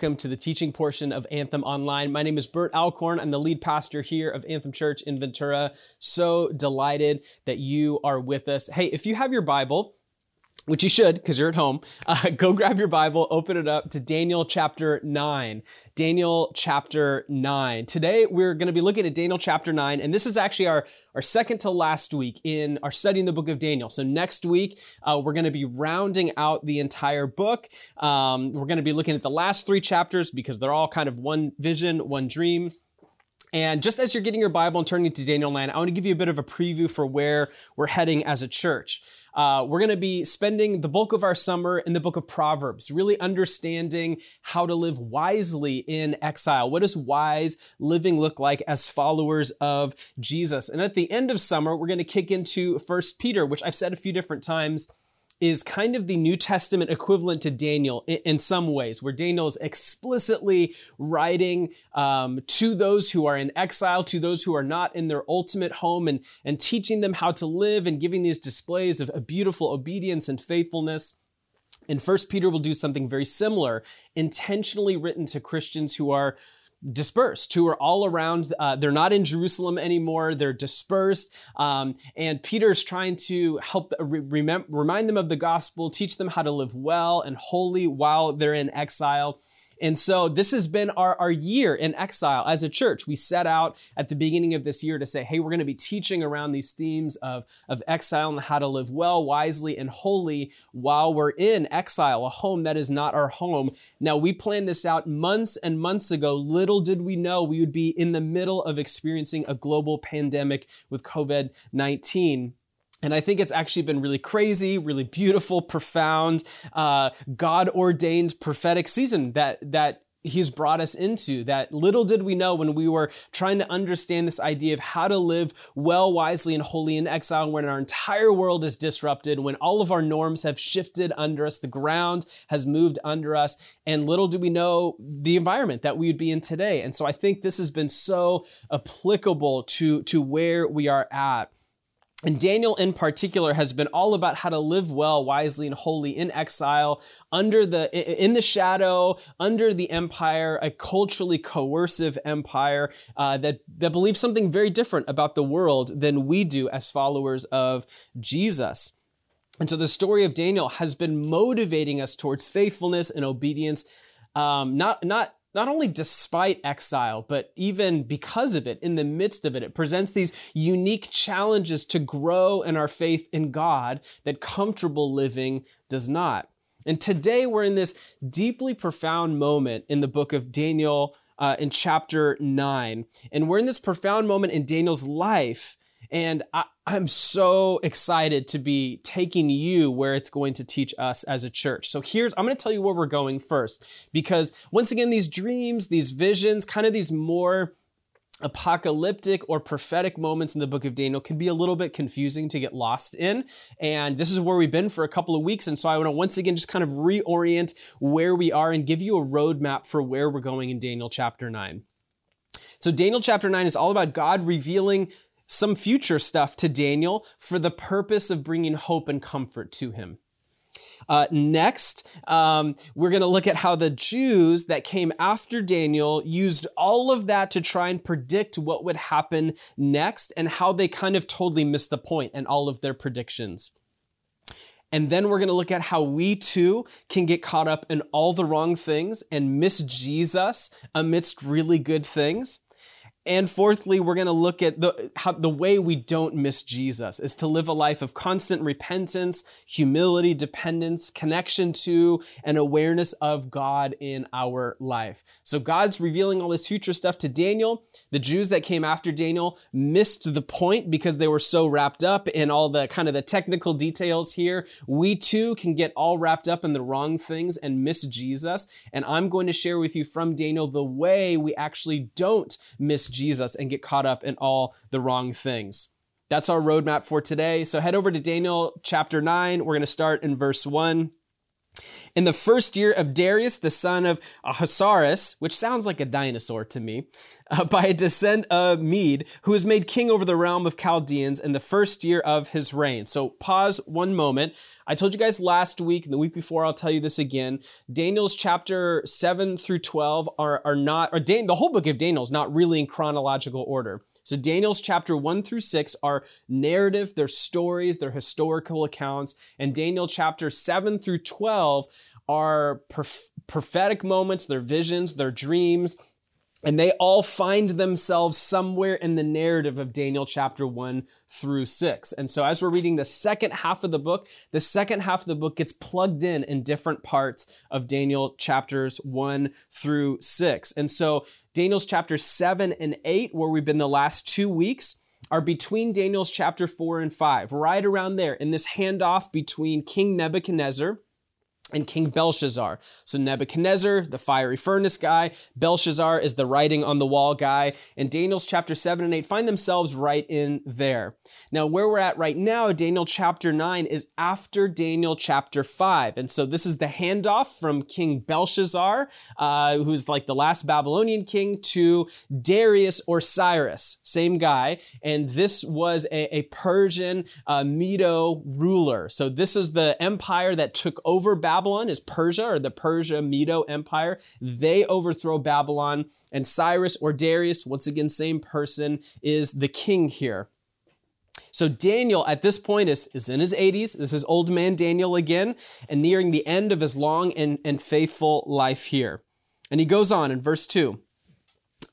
welcome to the teaching portion of Anthem Online. My name is Bert Alcorn. I'm the lead pastor here of Anthem Church in Ventura. So delighted that you are with us. Hey, if you have your Bible, which you should because you're at home, uh, go grab your Bible, open it up to Daniel chapter 9. Daniel chapter 9. Today we're going to be looking at Daniel chapter 9, and this is actually our, our second to last week in our studying the book of Daniel. So next week uh, we're going to be rounding out the entire book. Um, we're going to be looking at the last three chapters because they're all kind of one vision, one dream. And just as you're getting your Bible and turning to Daniel 9, I want to give you a bit of a preview for where we're heading as a church. Uh, we're going to be spending the bulk of our summer in the book of Proverbs, really understanding how to live wisely in exile. What does wise living look like as followers of Jesus? And at the end of summer, we're going to kick into First Peter, which I've said a few different times is kind of the New Testament equivalent to Daniel in, in some ways, where Daniel is explicitly writing um, to those who are in exile, to those who are not in their ultimate home, and, and teaching them how to live and giving these displays of, of beautiful obedience and faithfulness. And First Peter will do something very similar, intentionally written to Christians who are dispersed, who are all around. Uh, they're not in Jerusalem anymore. They're dispersed. Um, and Peter's trying to help re- remind them of the gospel, teach them how to live well and holy while they're in exile. And so this has been our, our year in exile as a church. We set out at the beginning of this year to say, hey, we're going to be teaching around these themes of, of exile and how to live well, wisely, and holy while we're in exile, a home that is not our home. Now, we planned this out months and months ago. Little did we know we would be in the middle of experiencing a global pandemic with COVID 19. And I think it's actually been really crazy, really beautiful, profound, uh, God ordained prophetic season that, that he's brought us into that little did we know when we were trying to understand this idea of how to live well wisely and holy in exile when our entire world is disrupted when all of our norms have shifted under us the ground has moved under us and little do we know the environment that we would be in today. And so i think this has been so applicable to to where we are at and Daniel, in particular, has been all about how to live well, wisely, and holy in exile, under the in the shadow, under the empire, a culturally coercive empire uh, that that believes something very different about the world than we do as followers of Jesus. And so, the story of Daniel has been motivating us towards faithfulness and obedience, um, not not not only despite exile, but even because of it, in the midst of it, it presents these unique challenges to grow in our faith in God that comfortable living does not. And today we're in this deeply profound moment in the book of Daniel uh, in chapter 9. And we're in this profound moment in Daniel's life and I, am so excited to be taking you where it's going to teach us as a church. So here's, I'm going to tell you where we're going first, because once again, these dreams, these visions, kind of these more apocalyptic or prophetic moments in the book of Daniel can be a little bit confusing to get lost in. And this is where we've been for a couple of weeks. And so I want to once again just kind of reorient where we are and give you a roadmap for where we're going in Daniel chapter 9. So Daniel chapter 9 is all about God revealing some future stuff to Daniel for the purpose of bringing hope and comfort to him. Uh, next, um, we're going to look at how the Jews that came after Daniel used all of that to try and predict what would happen next and how they kind of totally missed the and all of their predictions. And then we're going to look at how we too can get caught up in all the wrong things and miss Jesus amidst really good things. And fourthly, we're going to look at the, how, the way we don't miss Jesus is to live a life of constant repentance, humility, dependence, connection to, and awareness of God in our life. So God's revealing all this future stuff to Daniel. The Jews that came after Daniel missed the point because they were so wrapped up in all the kind of the technical details here. We too can get all wrapped up in the wrong things and miss Jesus. And I'm going to share with you from Daniel the way we actually don't miss Jesus and get caught up in all the wrong things. That's our roadmap for today. So head over to Daniel chapter 9. We're going to start in verse 1. In the first year of Darius, the son of Ahasuerus, which sounds like a dinosaur to me, uh, by a descent of Mede, who was made king over the realm of Chaldeans in the first year of his reign. So pause one moment. I told you guys last week and the week before, I'll tell you this again. Daniel's chapter 7 through 12 are, are not, or Dan, the whole book of Daniel is not really in chronological order. So Daniel's chapter 1 through 6 are narrative, they're stories, they're historical accounts, and Daniel chapter 7 through 12 are prophetic moments, they're visions, they're dreams, and they all find themselves somewhere in the narrative of Daniel chapter 1 through 6. And so, as we're reading the second half of the book, the second half of the book gets plugged in in different parts of Daniel chapters 1 through 6. And so, Daniel's chapters 7 and 8, where we've been the last two weeks, are between Daniel's chapter 4 and 5, right around there in this handoff between King Nebuchadnezzar and King Belshazzar. So Nebuchadnezzar, the fiery furnace guy, Belshazzar is the writing on the wall guy, and Daniel's chapter 7 and 8 find themselves right in there. Now, where we're at right now, Daniel chapter 9 is after Daniel chapter 5. And so this is the handoff from King Belshazzar, uh, who's like the last Babylonian king, to Darius or Cyrus, same guy. And this was a, a Persian uh, Medo ruler. So this is the empire that took over Babylon Babylon is Persia or the Persia Medo Empire. They overthrow Babylon, and Cyrus or Darius, once again, same person, is the king here. So Daniel at this point is, is in his 80s. This is old man Daniel again, and nearing the end of his long and, and faithful life here. And he goes on in verse 2.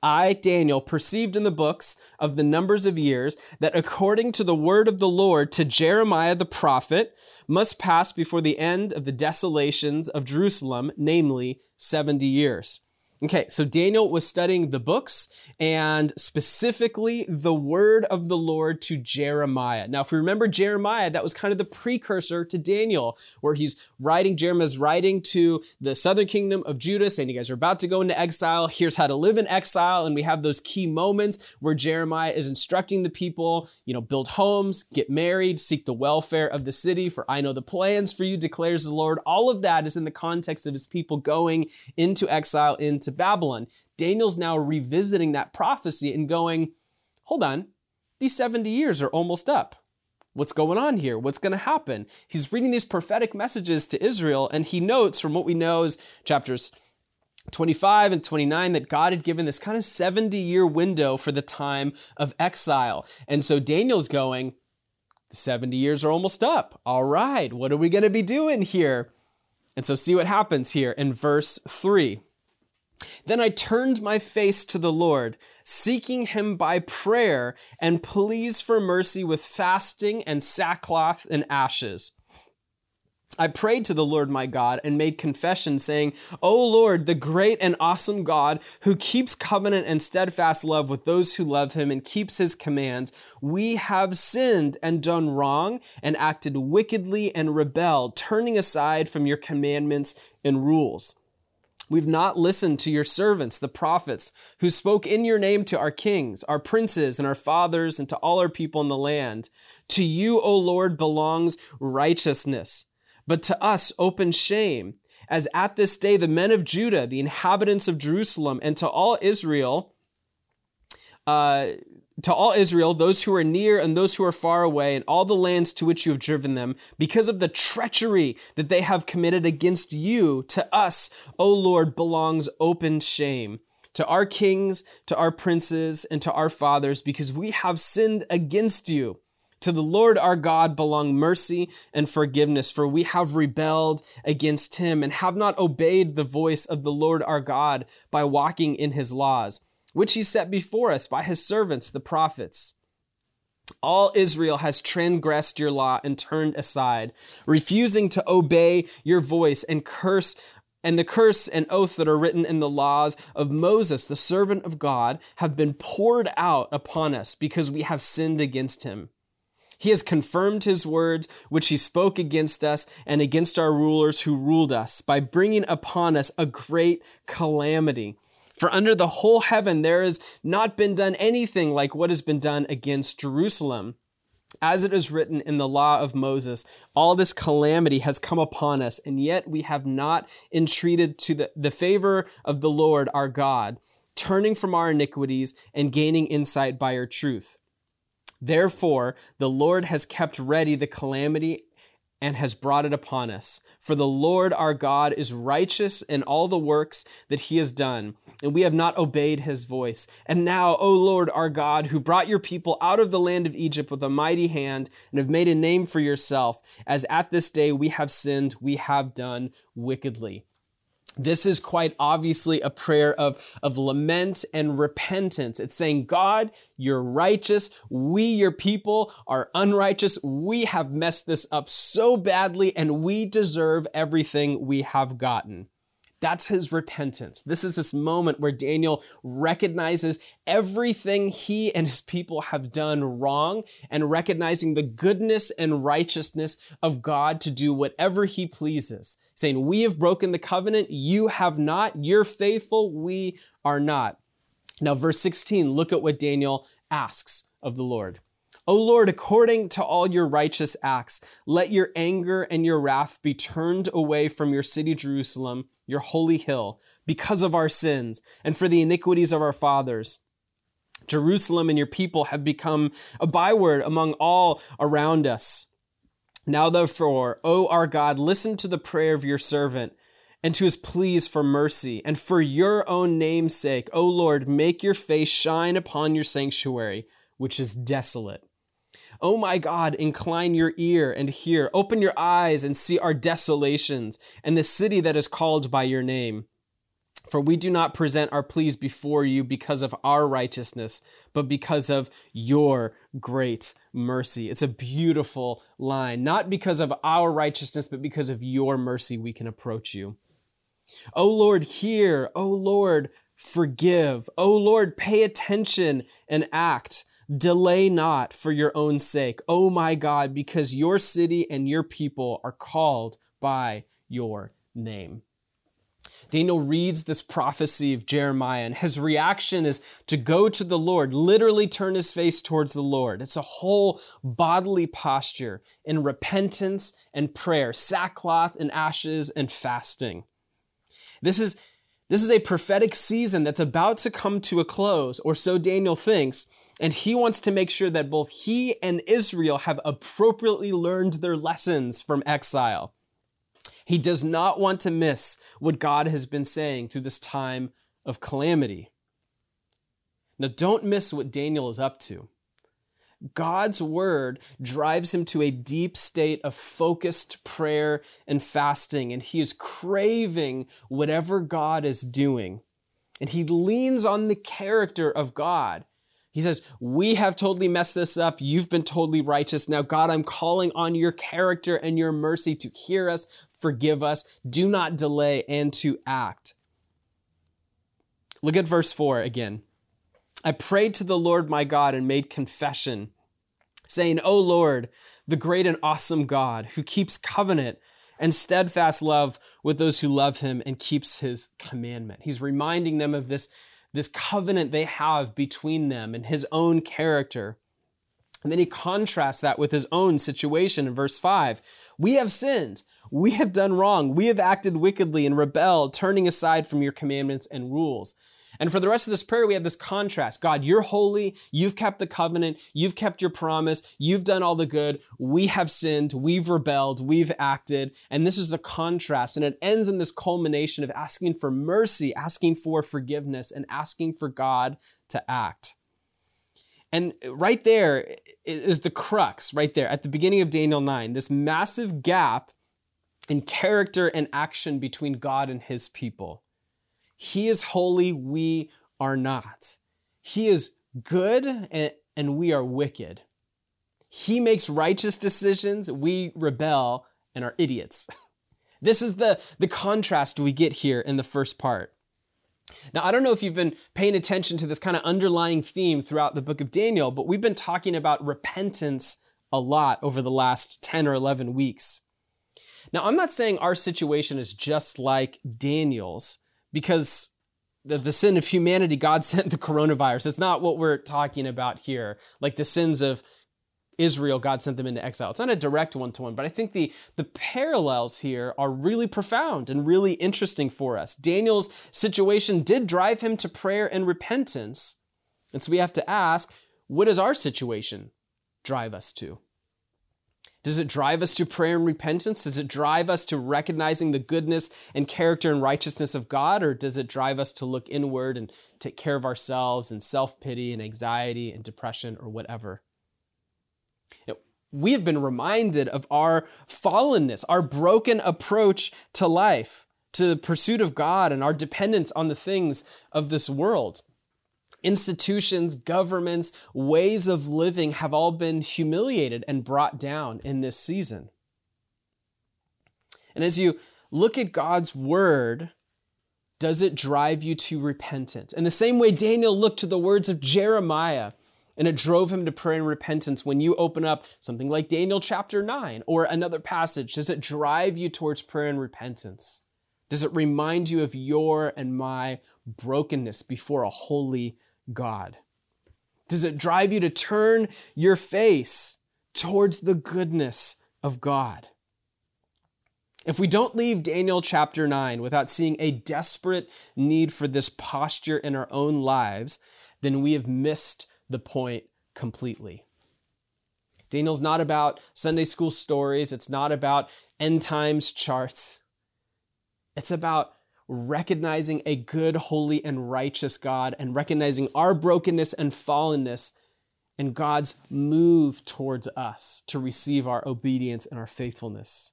I, Daniel, perceived in the books of the numbers of years that according to the word of the Lord to Jeremiah the prophet must pass before the end of the desolations of Jerusalem, namely 70 years. Okay, so Daniel was studying the books and specifically the word of the Lord to Jeremiah. Now, if we remember Jeremiah, that was kind of the precursor to Daniel, where he's writing, Jeremiah's writing to the southern kingdom of Judah, saying, You guys are about to go into exile. Here's how to live in exile. And we have those key moments where Jeremiah is instructing the people, you know, build homes, get married, seek the welfare of the city, for I know the plans for you, declares the Lord. All of that is in the context of his people going into exile, into to Babylon. Daniel's now revisiting that prophecy and going, hold on, these 70 years are almost up. What's going on here? What's going to happen? He's reading these prophetic messages to Israel, and he notes from what we know is chapters 25 and 29 that God had given this kind of 70 year window for the time of exile. And so Daniel's going, the 70 years are almost up. All right, what are we going to be doing here? And so see what happens here in verse 3. Then I turned my face to the Lord, seeking him by prayer and pleas for mercy with fasting and sackcloth and ashes. I prayed to the Lord my God and made confession, saying, O Lord, the great and awesome God, who keeps covenant and steadfast love with those who love him and keeps his commands, we have sinned and done wrong and acted wickedly and rebelled, turning aside from your commandments and rules. We've not listened to your servants, the prophets, who spoke in your name to our kings, our princes, and our fathers, and to all our people in the land. To you, O Lord, belongs righteousness, but to us open shame. As at this day the men of Judah, the inhabitants of Jerusalem, and to all Israel, uh, to all Israel, those who are near and those who are far away, and all the lands to which you have driven them, because of the treachery that they have committed against you, to us, O Lord, belongs open shame. To our kings, to our princes, and to our fathers, because we have sinned against you. To the Lord our God belong mercy and forgiveness, for we have rebelled against him and have not obeyed the voice of the Lord our God by walking in his laws which he set before us by his servants, the prophets. All Israel has transgressed your law and turned aside, refusing to obey your voice and curse and the curse and oath that are written in the laws of Moses, the servant of God, have been poured out upon us because we have sinned against him. He has confirmed his words, which he spoke against us and against our rulers who ruled us, by bringing upon us a great calamity. For under the whole heaven there has not been done anything like what has been done against Jerusalem. As it is written in the law of Moses, all this calamity has come upon us, and yet we have not entreated to the, the favor of the Lord our God, turning from our iniquities and gaining insight by your truth. Therefore, the Lord has kept ready the calamity and has brought it upon us. For the Lord our God is righteous in all the works that he has done, and we have not obeyed his voice. And now, O Lord our God, who brought your people out of the land of Egypt with a mighty hand, and have made a name for yourself, as at this day we have sinned, we have done wickedly. This is quite obviously a prayer of, of lament and repentance. It's saying, God, you're righteous. We, your people, are unrighteous. We have messed this up so badly and we deserve everything we have gotten. That's his repentance. This is this moment where Daniel recognizes everything he and his people have done wrong and recognizing the goodness and righteousness of God to do whatever he pleases. Saying, We have broken the covenant, you have not, you're faithful, we are not. Now, verse 16, look at what Daniel asks of the Lord. O Lord, according to all your righteous acts, let your anger and your wrath be turned away from your city Jerusalem, your holy hill, because of our sins and for the iniquities of our fathers. Jerusalem and your people have become a byword among all around us. Now therefore, O our God, listen to the prayer of your servant and to his pleas for mercy, and for your own name's sake, O Lord, make your face shine upon your sanctuary, which is desolate. Oh my God, incline your ear and hear. Open your eyes and see our desolations and the city that is called by your name. For we do not present our pleas before you because of our righteousness, but because of your great mercy. It's a beautiful line. Not because of our righteousness, but because of your mercy, we can approach you. O Lord, hear. O Lord, forgive. O Lord, pay attention and act. Delay not for your own sake, oh my God, because your city and your people are called by your name. Daniel reads this prophecy of Jeremiah, and his reaction is to go to the Lord, literally turn his face towards the Lord. It's a whole bodily posture in repentance and prayer, sackcloth and ashes and fasting. This is, this is a prophetic season that's about to come to a close, or so Daniel thinks. And he wants to make sure that both he and Israel have appropriately learned their lessons from exile. He does not want to miss what God has been saying through this time of calamity. Now, don't miss what Daniel is up to. God's word drives him to a deep state of focused prayer and fasting, and he is craving whatever God is doing. And he leans on the character of God he says, We have totally messed this up. You've been totally righteous. Now, God, I'm calling on your character and your mercy to hear us, forgive us, do not delay, and to act. Look at verse 4 again. I prayed to the Lord my God and made confession, saying, O Lord, the great and awesome God who keeps covenant and steadfast love with those who love him and keeps his commandment. He's reminding them of this this covenant they have between them and his own character. And then he contrasts that with his own situation in verse 5. We have sinned. We have done wrong. We have acted wickedly and rebelled, turning aside from your commandments and rules. And for the rest of this prayer, we have this contrast. God, you're holy. You've kept the covenant. You've kept your promise. You've done all the good. We have sinned. We've rebelled. We've acted. And this is the contrast. And it ends in this culmination of asking for mercy, asking for forgiveness, and asking for God to act. And right there is the crux, right there at the beginning of Daniel 9, this massive gap in character and action between God and his people. He is holy, we are not. He is good, and, and we are wicked. He makes righteous decisions, we rebel and are idiots. this is the, the contrast we get here in the first part. Now, I don't know if you've been paying attention to this kind of underlying theme throughout the book of Daniel, but we've been talking about repentance a lot over the last 10 or 11 weeks. Now, I'm not saying our situation is just like Daniel's, because the, the sin of humanity, God sent the coronavirus. It's not what we're talking about here. Like the sins of Israel, God sent them into exile. It's not a direct one to one, but I think the, the parallels here are really profound and really interesting for us. Daniel's situation did drive him to prayer and repentance. And so we have to ask, what does our situation drive us to? Does it drive us to prayer and repentance? Does it drive us to recognizing the goodness and character and righteousness of God? Or does it drive us to look inward and take care of ourselves and self pity and anxiety and depression or whatever? We have been reminded of our fallenness, our broken approach to life, to the pursuit of God, and our dependence on the things of this world institutions, governments, ways of living have all been humiliated and brought down in this season. And as you look at God's word, does it drive you to repentance? In the same way Daniel looked to the words of Jeremiah and it drove him to prayer and repentance. When you open up something like Daniel chapter 9 or another passage, does it drive you towards prayer and repentance? Does it remind you of your and my brokenness before a holy God? Does it drive you to turn your face towards the goodness of God? If we don't leave Daniel chapter 9 without seeing a desperate need for this posture in our own lives, then we have missed the point completely. Daniel's not about Sunday school stories, it's not about end times charts. It's about recognizing a good, holy, and righteous God and recognizing our brokenness and fallenness and God's move towards us to receive our obedience and our faithfulness.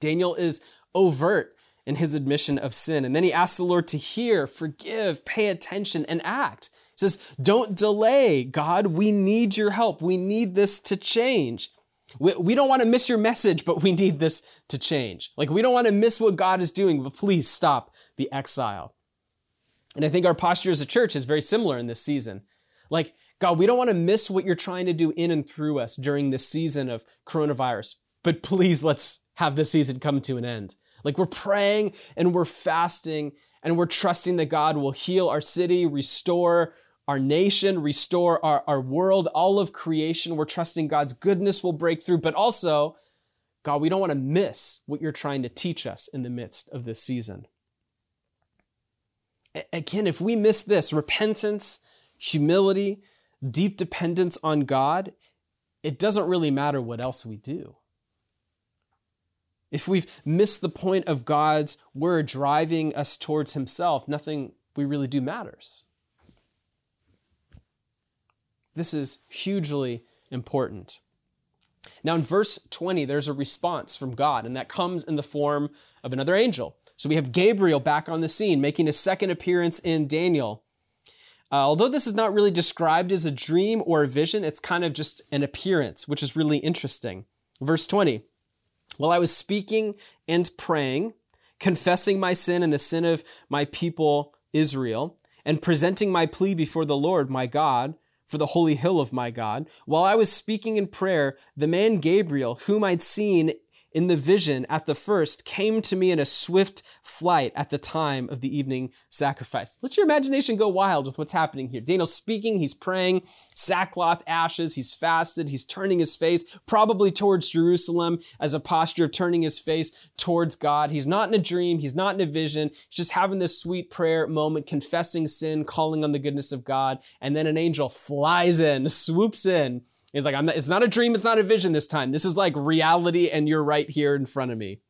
Daniel is overt in his admission of sin. And then he asks the Lord to hear, forgive, pay attention, and act. He says, Don't delay, God. We need your help. We need this to change. We, we don't want to miss your message, but we need this to change. Like, we don't want to miss what God is doing, but please stop the exile. And I think our posture as a church is very similar in this season. Like, God, we don't want to miss what you're trying to do in and through us during this season of coronavirus, but please let's have this season come to an end. Like, we're praying and we're fasting and we're trusting that God will heal our city, restore our nation, restore our, our world, all of creation. We're trusting God's goodness will break through, but also, God, we don't want to miss what you're trying to teach us in the midst of this season. Again, if we miss this repentance, humility, deep dependence on God, it doesn't really matter what else we do. If we've missed the point of God's word driving us towards Himself, nothing we really do matters. This is hugely important. Now, in verse 20, there's a response from God, and that comes in the form of another angel. So we have Gabriel back on the scene, making a second appearance in Daniel. Uh, although this is not really described as a dream or a vision, it's kind of just an appearance, which is really interesting. Verse 20 While I was speaking and praying, confessing my sin and the sin of my people Israel, and presenting my plea before the Lord my God, for the holy hill of my God. While I was speaking in prayer, the man Gabriel, whom I'd seen in the vision at the first came to me in a swift flight at the time of the evening sacrifice. Let your imagination go wild with what's happening here. Daniel's speaking, he's praying, sackcloth, ashes, he's fasted, he's turning his face probably towards Jerusalem as a posture of turning his face towards God. He's not in a dream, he's not in a vision, he's just having this sweet prayer moment, confessing sin, calling on the goodness of God, and then an angel flies in, swoops in, He's like, I'm not, it's not a dream, it's not a vision this time. This is like reality, and you're right here in front of me.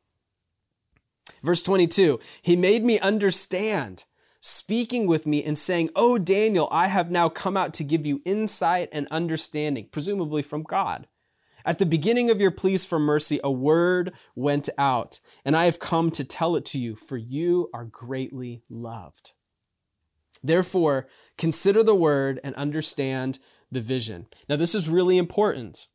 Verse 22 He made me understand, speaking with me and saying, Oh, Daniel, I have now come out to give you insight and understanding, presumably from God. At the beginning of your pleas for mercy, a word went out, and I have come to tell it to you, for you are greatly loved. Therefore, consider the word and understand the vision. Now, this is really important.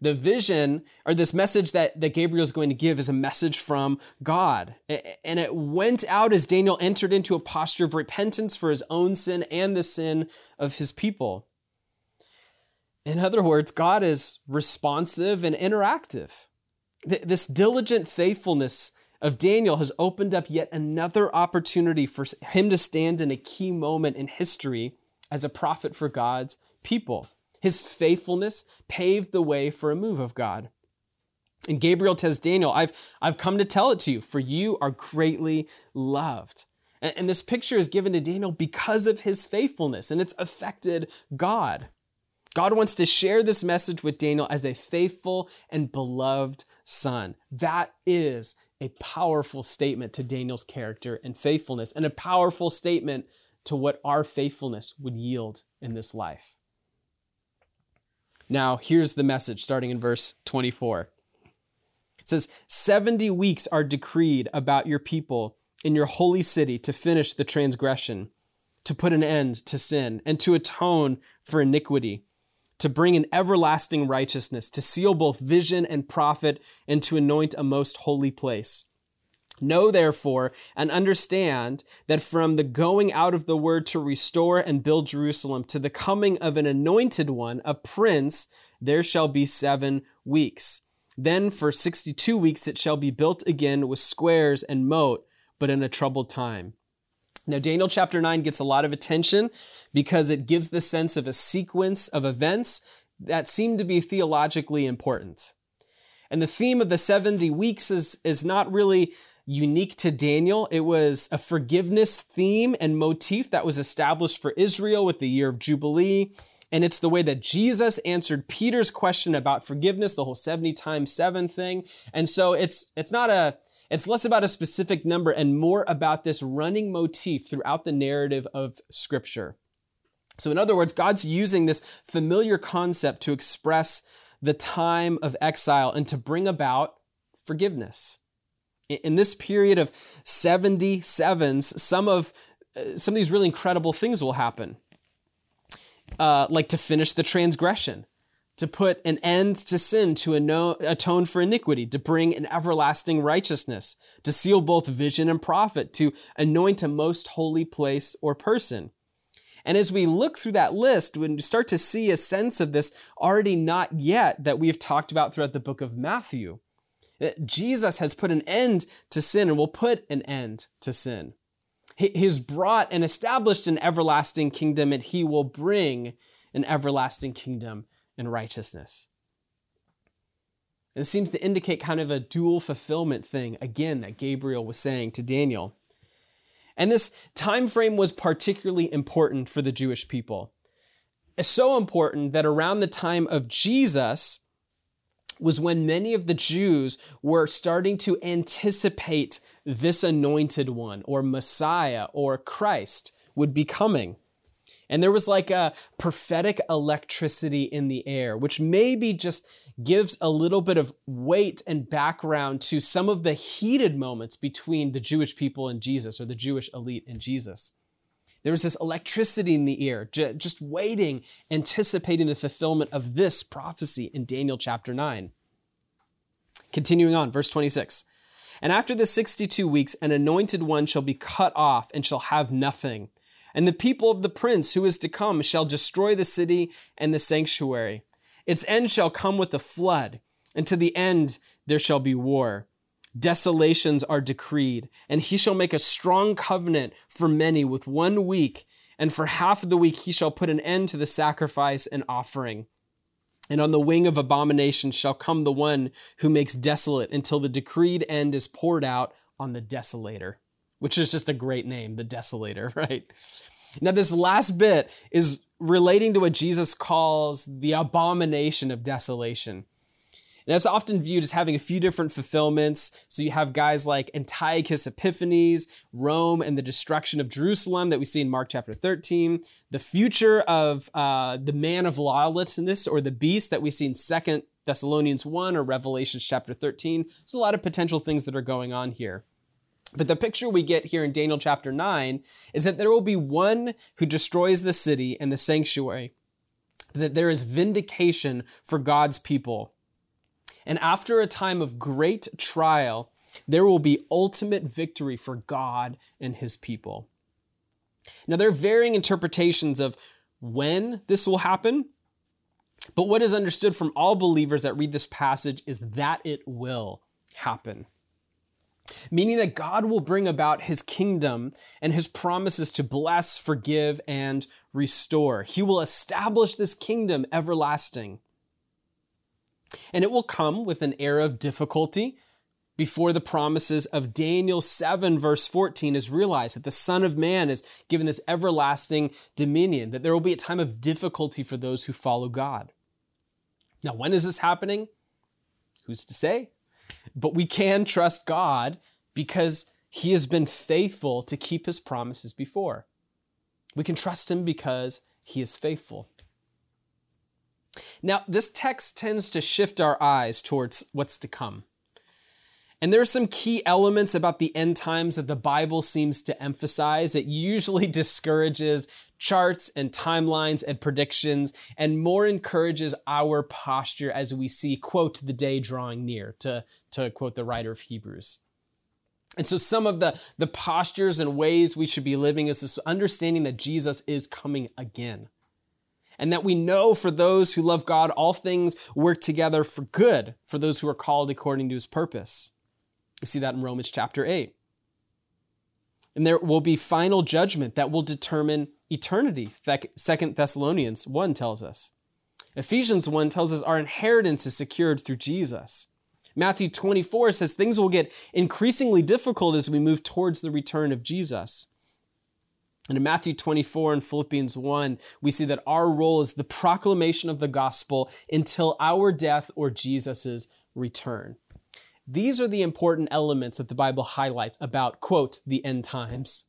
The vision, or this message that, that Gabriel is going to give, is a message from God. And it went out as Daniel entered into a posture of repentance for his own sin and the sin of his people. In other words, God is responsive and interactive. This diligent faithfulness of Daniel has opened up yet another opportunity for him to stand in a key moment in history as a prophet for God's people. His faithfulness paved the way for a move of God. And Gabriel tells Daniel, I've, I've come to tell it to you, for you are greatly loved. And, and this picture is given to Daniel because of his faithfulness, and it's affected God. God wants to share this message with Daniel as a faithful and beloved son. That is a powerful statement to Daniel's character and faithfulness, and a powerful statement to what our faithfulness would yield in this life. Now, here's the message starting in verse 24. It says, 70 weeks are decreed about your people in your holy city to finish the transgression, to put an end to sin, and to atone for iniquity, to bring an everlasting righteousness, to seal both vision and prophet, and to anoint a most holy place. Know therefore and understand that from the going out of the word to restore and build Jerusalem to the coming of an anointed one, a prince, there shall be seven weeks. Then for 62 weeks it shall be built again with squares and moat, but in a troubled time. Now, Daniel chapter 9 gets a lot of attention because it gives the sense of a sequence of events that seem to be theologically important. And the theme of the 70 weeks is, is not really unique to Daniel. It was a forgiveness theme and motif that was established for Israel with the year of Jubilee. And it's the way that Jesus answered Peter's question about forgiveness, the whole 70 times 7 thing. And so it's it's not a it's less about a specific number and more about this running motif throughout the narrative of scripture. So in other words, God's using this familiar concept to express the time of exile and to bring about forgiveness in this period of 77s, some of uh, some of these really incredible things will happen. Uh, like to finish the transgression, to put an end to sin, to atone for iniquity, to bring an everlasting righteousness, to seal both vision and prophet, to anoint a most holy place or person. And as we look through that list, when we start to see a sense of this already not yet that we've talked about throughout the book of Matthew, Jesus has put an end to sin and will put an end to sin. He has brought and established an everlasting kingdom, and he will bring an everlasting kingdom and righteousness. And it seems to indicate kind of a dual fulfillment thing, again, that Gabriel was saying to Daniel. And this time frame was particularly important for the Jewish people. It's so important that around the time of Jesus, was when many of the Jews were starting to anticipate this anointed one or Messiah or Christ would be coming. And there was like a prophetic electricity in the air, which maybe just gives a little bit of weight and background to some of the heated moments between the Jewish people and Jesus or the Jewish elite and Jesus. There was this electricity in the ear, just waiting, anticipating the fulfillment of this prophecy in Daniel chapter 9. Continuing on, verse 26. And after the 62 weeks, an anointed one shall be cut off and shall have nothing. And the people of the prince who is to come shall destroy the city and the sanctuary. Its end shall come with a flood, and to the end there shall be war. Desolations are decreed, and he shall make a strong covenant for many with one week, and for half of the week he shall put an end to the sacrifice and offering. And on the wing of abomination shall come the one who makes desolate until the decreed end is poured out on the desolator, which is just a great name, the desolator, right? Now, this last bit is relating to what Jesus calls the abomination of desolation. And it's often viewed as having a few different fulfillments. So you have guys like Antiochus Epiphanes, Rome, and the destruction of Jerusalem that we see in Mark chapter 13. The future of uh, the man of lawlessness or the beast that we see in Second Thessalonians 1 or Revelation chapter 13. There's a lot of potential things that are going on here. But the picture we get here in Daniel chapter 9 is that there will be one who destroys the city and the sanctuary, that there is vindication for God's people and after a time of great trial, there will be ultimate victory for God and his people. Now, there are varying interpretations of when this will happen, but what is understood from all believers that read this passage is that it will happen. meaning that God will bring about his kingdom and his promises to bless, forgive, and restore. He will establish this kingdom everlasting. And it will come with an air of difficulty before the promises of Daniel 7, verse 14, is realized that the Son of Man is given this everlasting dominion, that there will be a time of difficulty for those who follow God. Now, when is this happening? Who's to say? But we can trust God because he has been faithful to keep his promises before. We can trust him because he is faithful. Now, this text tends to shift our eyes towards what's to come. And there are some key elements about the end times that the Bible seems to emphasize. It usually discourages charts and timelines and predictions and more encourages our posture as we see, quote, the day drawing near, to, to quote the writer of Hebrews. And so some of the, the postures and ways we should be living is this understanding that Jesus is coming again. And that we know for those who love God, all things work together for good for those who are called according to his purpose. We see that in Romans chapter 8. And there will be final judgment that will determine eternity. Second Thessalonians 1 tells us. Ephesians 1 tells us our inheritance is secured through Jesus. Matthew 24 says things will get increasingly difficult as we move towards the return of Jesus. And in Matthew 24 and Philippians 1, we see that our role is the proclamation of the gospel until our death or Jesus' return. These are the important elements that the Bible highlights about, quote, the end times.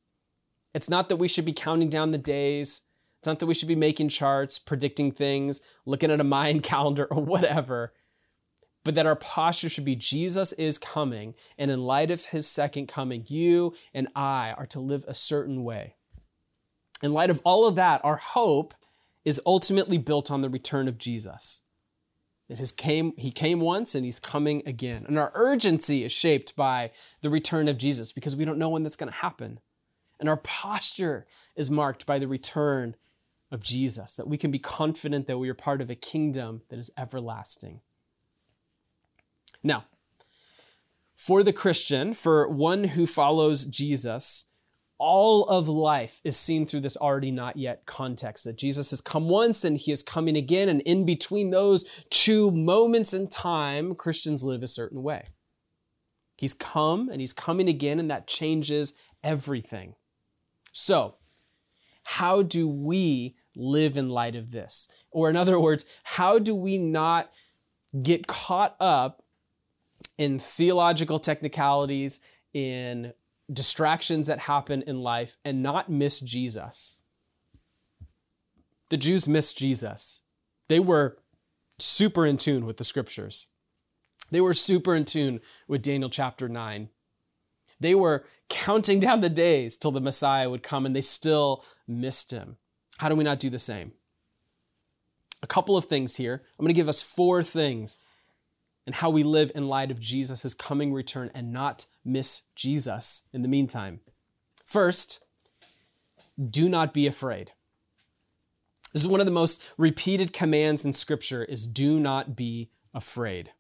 It's not that we should be counting down the days. It's not that we should be making charts, predicting things, looking at a Mayan calendar, or whatever. But that our posture should be Jesus is coming, and in light of his second coming, you and I are to live a certain way. In light of all of that, our hope is ultimately built on the return of Jesus. That his came, he came once and he's coming again. And our urgency is shaped by the return of Jesus because we don't know when that's going to happen. And our posture is marked by the return of Jesus, that we can be confident that we are part of a kingdom that is everlasting. Now, for the Christian, for one who follows Jesus, all of life is seen through this already not yet context that Jesus has come once and he is coming again. And in between those two moments in time, Christians live a certain way. He's come and he's coming again, and that changes everything. So, how do we live in light of this? Or, in other words, how do we not get caught up in theological technicalities, in distractions that happen in life and not miss Jesus. The Jews missed Jesus. They were super in tune with the scriptures. They were super in tune with Daniel chapter 9. They were counting down the days till the Messiah would come and they still missed him. How do we not do the same? A couple of things here. I'm going to give us four things and how we live in light of Jesus' coming return and not miss Jesus in the meantime. First, do not be afraid. This is one of the most repeated commands in scripture is do not be afraid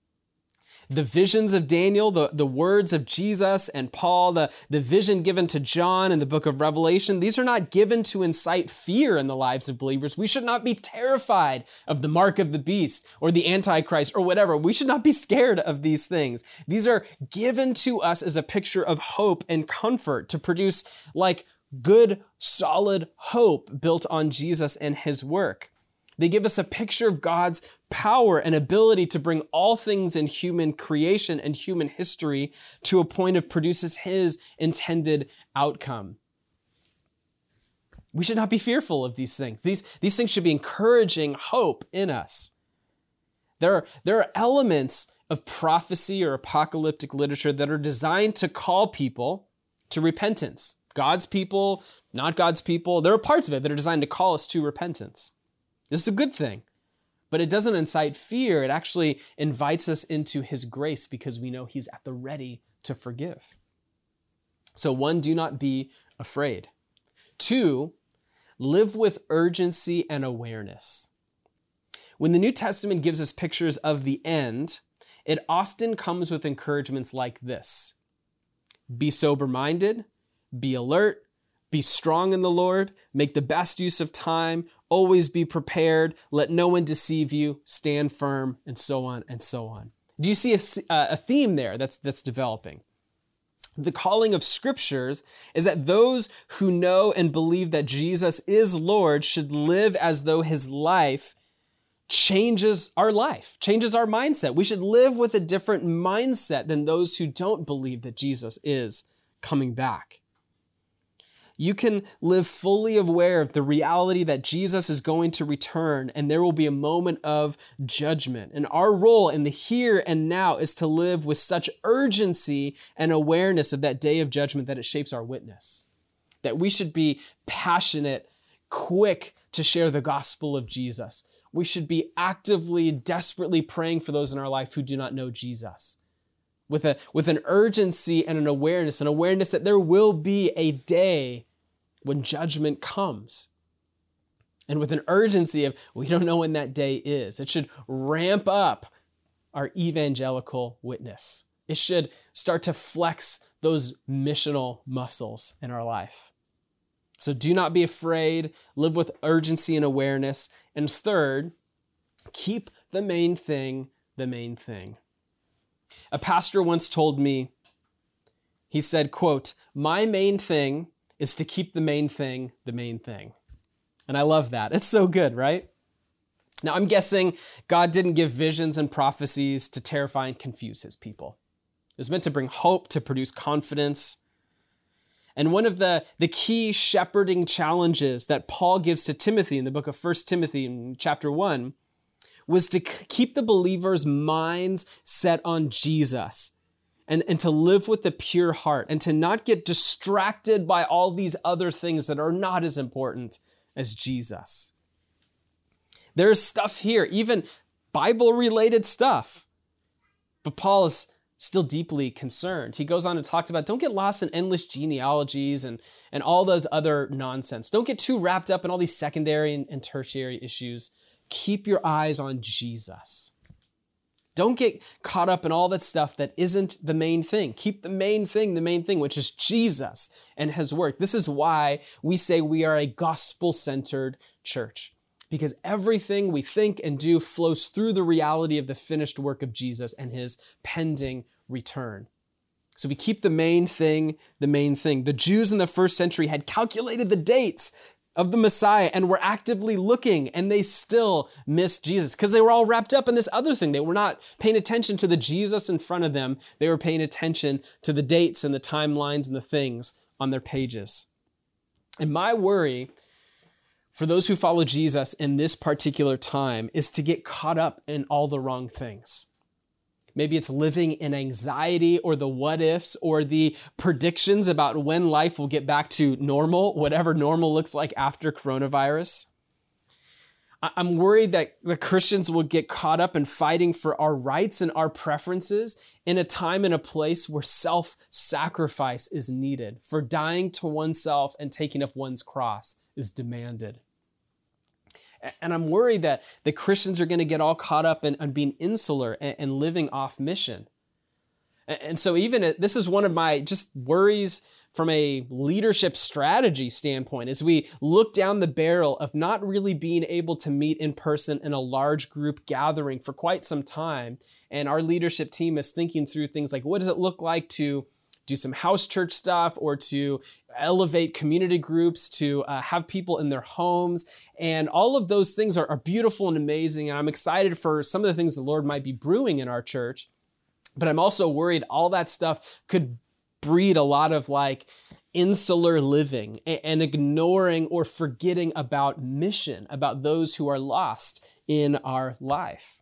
the visions of Daniel, the, the words of Jesus and Paul, the, the vision given to John in the book of Revelation, these are not given to incite fear in the lives of believers. We should not be terrified of the mark of the beast or the Antichrist or whatever. We should not be scared of these things. These are given to us as a picture of hope and comfort to produce like good, solid hope built on Jesus and his work. They give us a picture of God's power and ability to bring all things in human creation and human history to a point of produces his intended outcome. We should not be fearful of these things. These, these things should be encouraging hope in us. There are, there are elements of prophecy or apocalyptic literature that are designed to call people to repentance. God's people, not God's people. There are parts of it that are designed to call us to repentance. This is a good thing. But it doesn't incite fear. It actually invites us into his grace because we know he's at the ready to forgive. So, one, do not be afraid. Two, live with urgency and awareness. When the New Testament gives us pictures of the end, it often comes with encouragements like this be sober minded, be alert, be strong in the Lord, make the best use of time, always be prepared, let no one deceive you, stand firm, and so on and so on. Do you see a, uh, a theme there that's, that's developing? The calling of scriptures is that those who know and believe that Jesus is Lord should live as though his life changes our life, changes our mindset. We should live with a different mindset than those who don't believe that Jesus is coming back. You can live fully aware of the reality that Jesus is going to return and there will be a moment of judgment. And our role in the here and now is to live with such urgency and awareness of that day of judgment that it shapes our witness. That we should be passionate, quick to share the gospel of Jesus we should be actively, desperately praying for those in our life who do not know Jesus. With, a, with an urgency and an awareness, an awareness that there will be a day when judgment comes. And with an urgency of, we don't know when that day is. It should ramp up our evangelical witness. It should start to flex those missional muscles in our life. So do not be afraid, live with urgency and awareness. And third, keep the main thing the main thing. A pastor once told me, he said, quote, my main thing is to keep the main thing the main thing. And I love that. It's so good, right? Now, I'm guessing God didn't give visions and prophecies to terrify and confuse his people. It was meant to bring hope, to produce confidence, and one of the, the key shepherding challenges that Paul gives to Timothy in the book of 1 Timothy in chapter 1 was to keep the believers' minds set on Jesus and, and to live with a pure heart and to not get distracted by all these other things that are not as important as Jesus. There's stuff here, even Bible related stuff. But Paul is still deeply concerned. He goes on and talks about don't get lost in endless genealogies and, and all those other nonsense. Don't get too wrapped up in all these secondary and, and tertiary issues. Keep your eyes on Jesus. Don't get caught up in all that stuff that isn't the main thing. Keep the main thing the main thing, which is Jesus and his work. This is why we say we are a gospel centered church because everything we think and do flows through the reality of the finished work of Jesus and his pending return. So we keep the main thing the main thing. The Jews in the first century had calculated the dates of the Messiah and were actively looking, and they still missed Jesus because they were all wrapped up in this other thing. They were not paying attention to the Jesus in front of them, they were paying attention to the dates and the timelines and the things on their pages. And my worry for those who follow Jesus in this particular time is to get caught up in all the wrong things. Maybe it's living in anxiety or the what ifs or the predictions about when life will get back to normal, whatever normal looks like after coronavirus. I'm worried that the Christians will get caught up in fighting for our rights and our preferences in a time and a place where self sacrifice is needed, for dying to oneself and taking up one's cross is demanded. And I'm worried that the Christians are going to get all caught up in, in being insular and, and, living off mission. And, and so, even this is one of my just worries from a leadership strategy standpoint as we look down the barrel of not really being able to meet in person in a large group gathering for quite some time. And our leadership team is thinking through things like what does it look like to do some house church stuff or to elevate community groups, to uh, have people in their homes. And all of those things are, are beautiful and amazing. And I'm excited for some of the things the Lord might be brewing in our church. But I'm also worried all that stuff could breed a lot of like insular living and ignoring or forgetting about mission, about those who are lost in our life.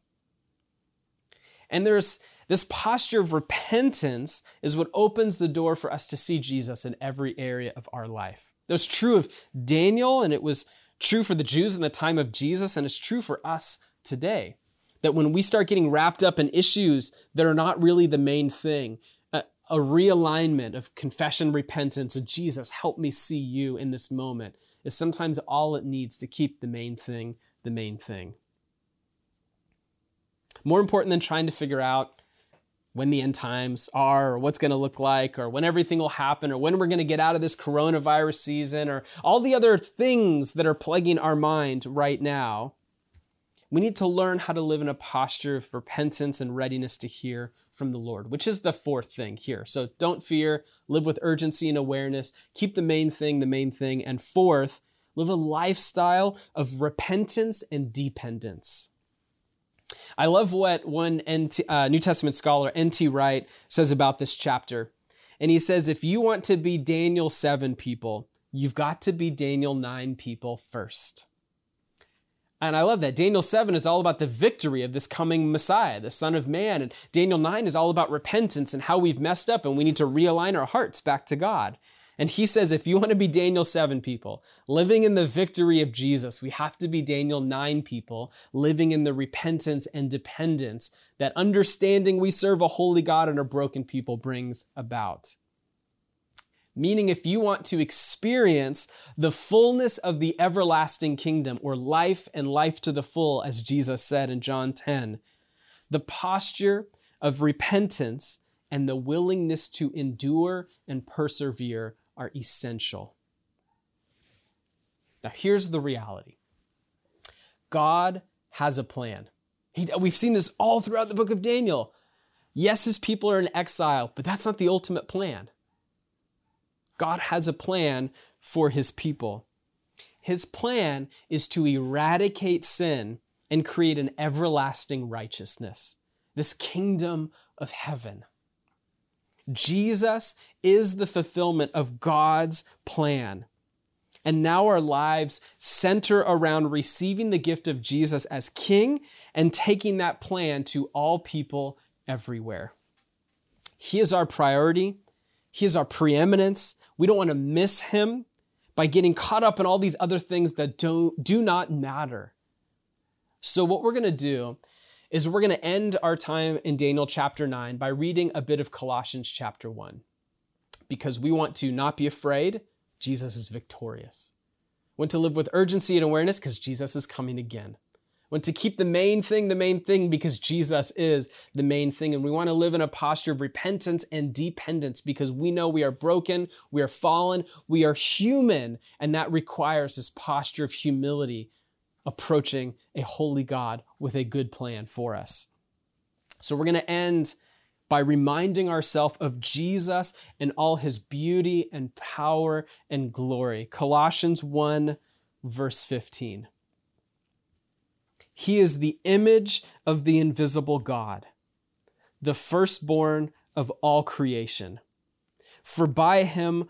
And there's this posture of repentance is what opens the door for us to see Jesus in every area of our life. That was true of Daniel, and it was true for the Jews in the time of Jesus, and it's true for us today. That when we start getting wrapped up in issues that are not really the main thing, a, a realignment of confession, repentance, of Jesus, help me see you in this moment, is sometimes all it needs to keep the main thing the main thing. More important than trying to figure out when the end times are, or what's going to look like, or when everything will happen, or when we're going to get out of this coronavirus season, or all the other things that are plaguing our mind right now. We need to learn how to live in a posture of repentance and readiness to hear from the Lord, which is the fourth thing here. So don't fear, live with urgency and awareness, keep the main thing the main thing. And fourth, live a lifestyle of repentance and dependence. I love what one NT, uh, New Testament scholar, N.T. Wright, says about this chapter. And he says, if you want to be Daniel 7 people, you've got to be Daniel 9 people first. And I love that. Daniel 7 is all about the victory of this coming Messiah, the Son of Man. And Daniel 9 is all about repentance and how we've messed up and we need to realign our hearts back to God. And he says, if you want to be Daniel 7 people, living in the victory of Jesus, we have to be Daniel 9 people, living in the repentance and dependence that understanding we serve a holy God and a broken people brings about. Meaning, if you want to experience the fullness of the everlasting kingdom or life and life to the full, as Jesus said in John 10, the posture of repentance and the willingness to endure and persevere are essential. Now, here's the reality God has a plan. He, we've seen this all throughout the book of Daniel. Yes, his people are in exile, but that's not the ultimate plan. God has a plan for his people. His plan is to eradicate sin and create an everlasting righteousness, this kingdom of heaven. Jesus is the fulfillment of God's plan. And now our lives center around receiving the gift of Jesus as King and taking that plan to all people everywhere. He is our priority. He is our preeminence. We don't want to miss him by getting caught up in all these other things that don't, do not matter. So, what we're going to do is we're going to end our time in Daniel chapter 9 by reading a bit of Colossians chapter 1. Because we want to not be afraid, Jesus is victorious. Want to live with urgency and awareness because Jesus is coming again. Want to keep the main thing the main thing because Jesus is the main thing. And we want to live in a posture of repentance and dependence because we know we are broken, we are fallen, we are human, and that requires this posture of humility approaching a holy God with a good plan for us. So we're going to end by reminding ourselves of Jesus and all his beauty and power and glory. Colossians 1, verse 15. He is the image of the invisible God, the firstborn of all creation. For by him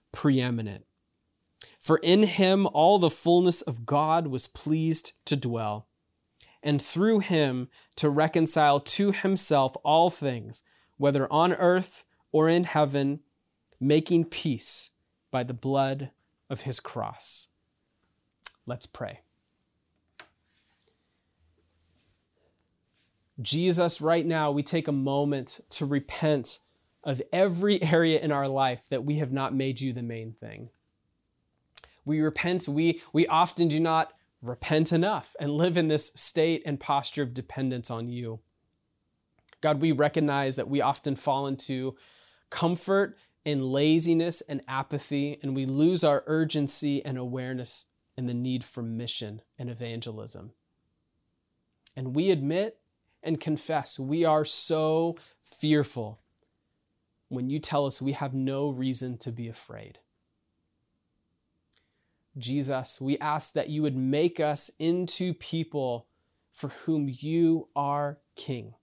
preeminent. For in him all the fullness of God was pleased to dwell, and through him to reconcile to himself all things, whether on earth or in heaven, making peace by the blood of his cross. Let's pray. Jesus, right now, we take a moment to repent of every area in our life that we have not made you the main thing. We repent, we, we often do not repent enough and live in this state and posture of dependence on you. God, we recognize that we often fall into comfort and laziness and apathy, and we lose our urgency and awareness and the need for mission and evangelism. And we admit and confess we are so fearful when you tell us we have no reason to be afraid. Jesus, we ask that you would make us into people for whom you are King.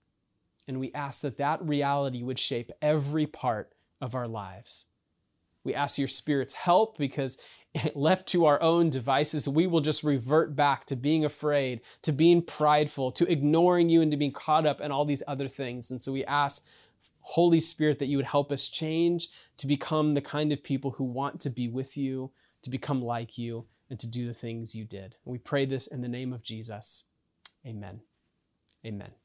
And we ask that that reality would shape every part of our lives. We ask your Spirit's help because left to our own devices, we will just revert back to being afraid, to being prideful, to ignoring you, and to being caught up in all these other things. And so we ask Holy Spirit, that you would help us change to become the kind of people who want to be with you, to become like you, and to do the things you did. We pray this in the name of Jesus. Amen. Amen.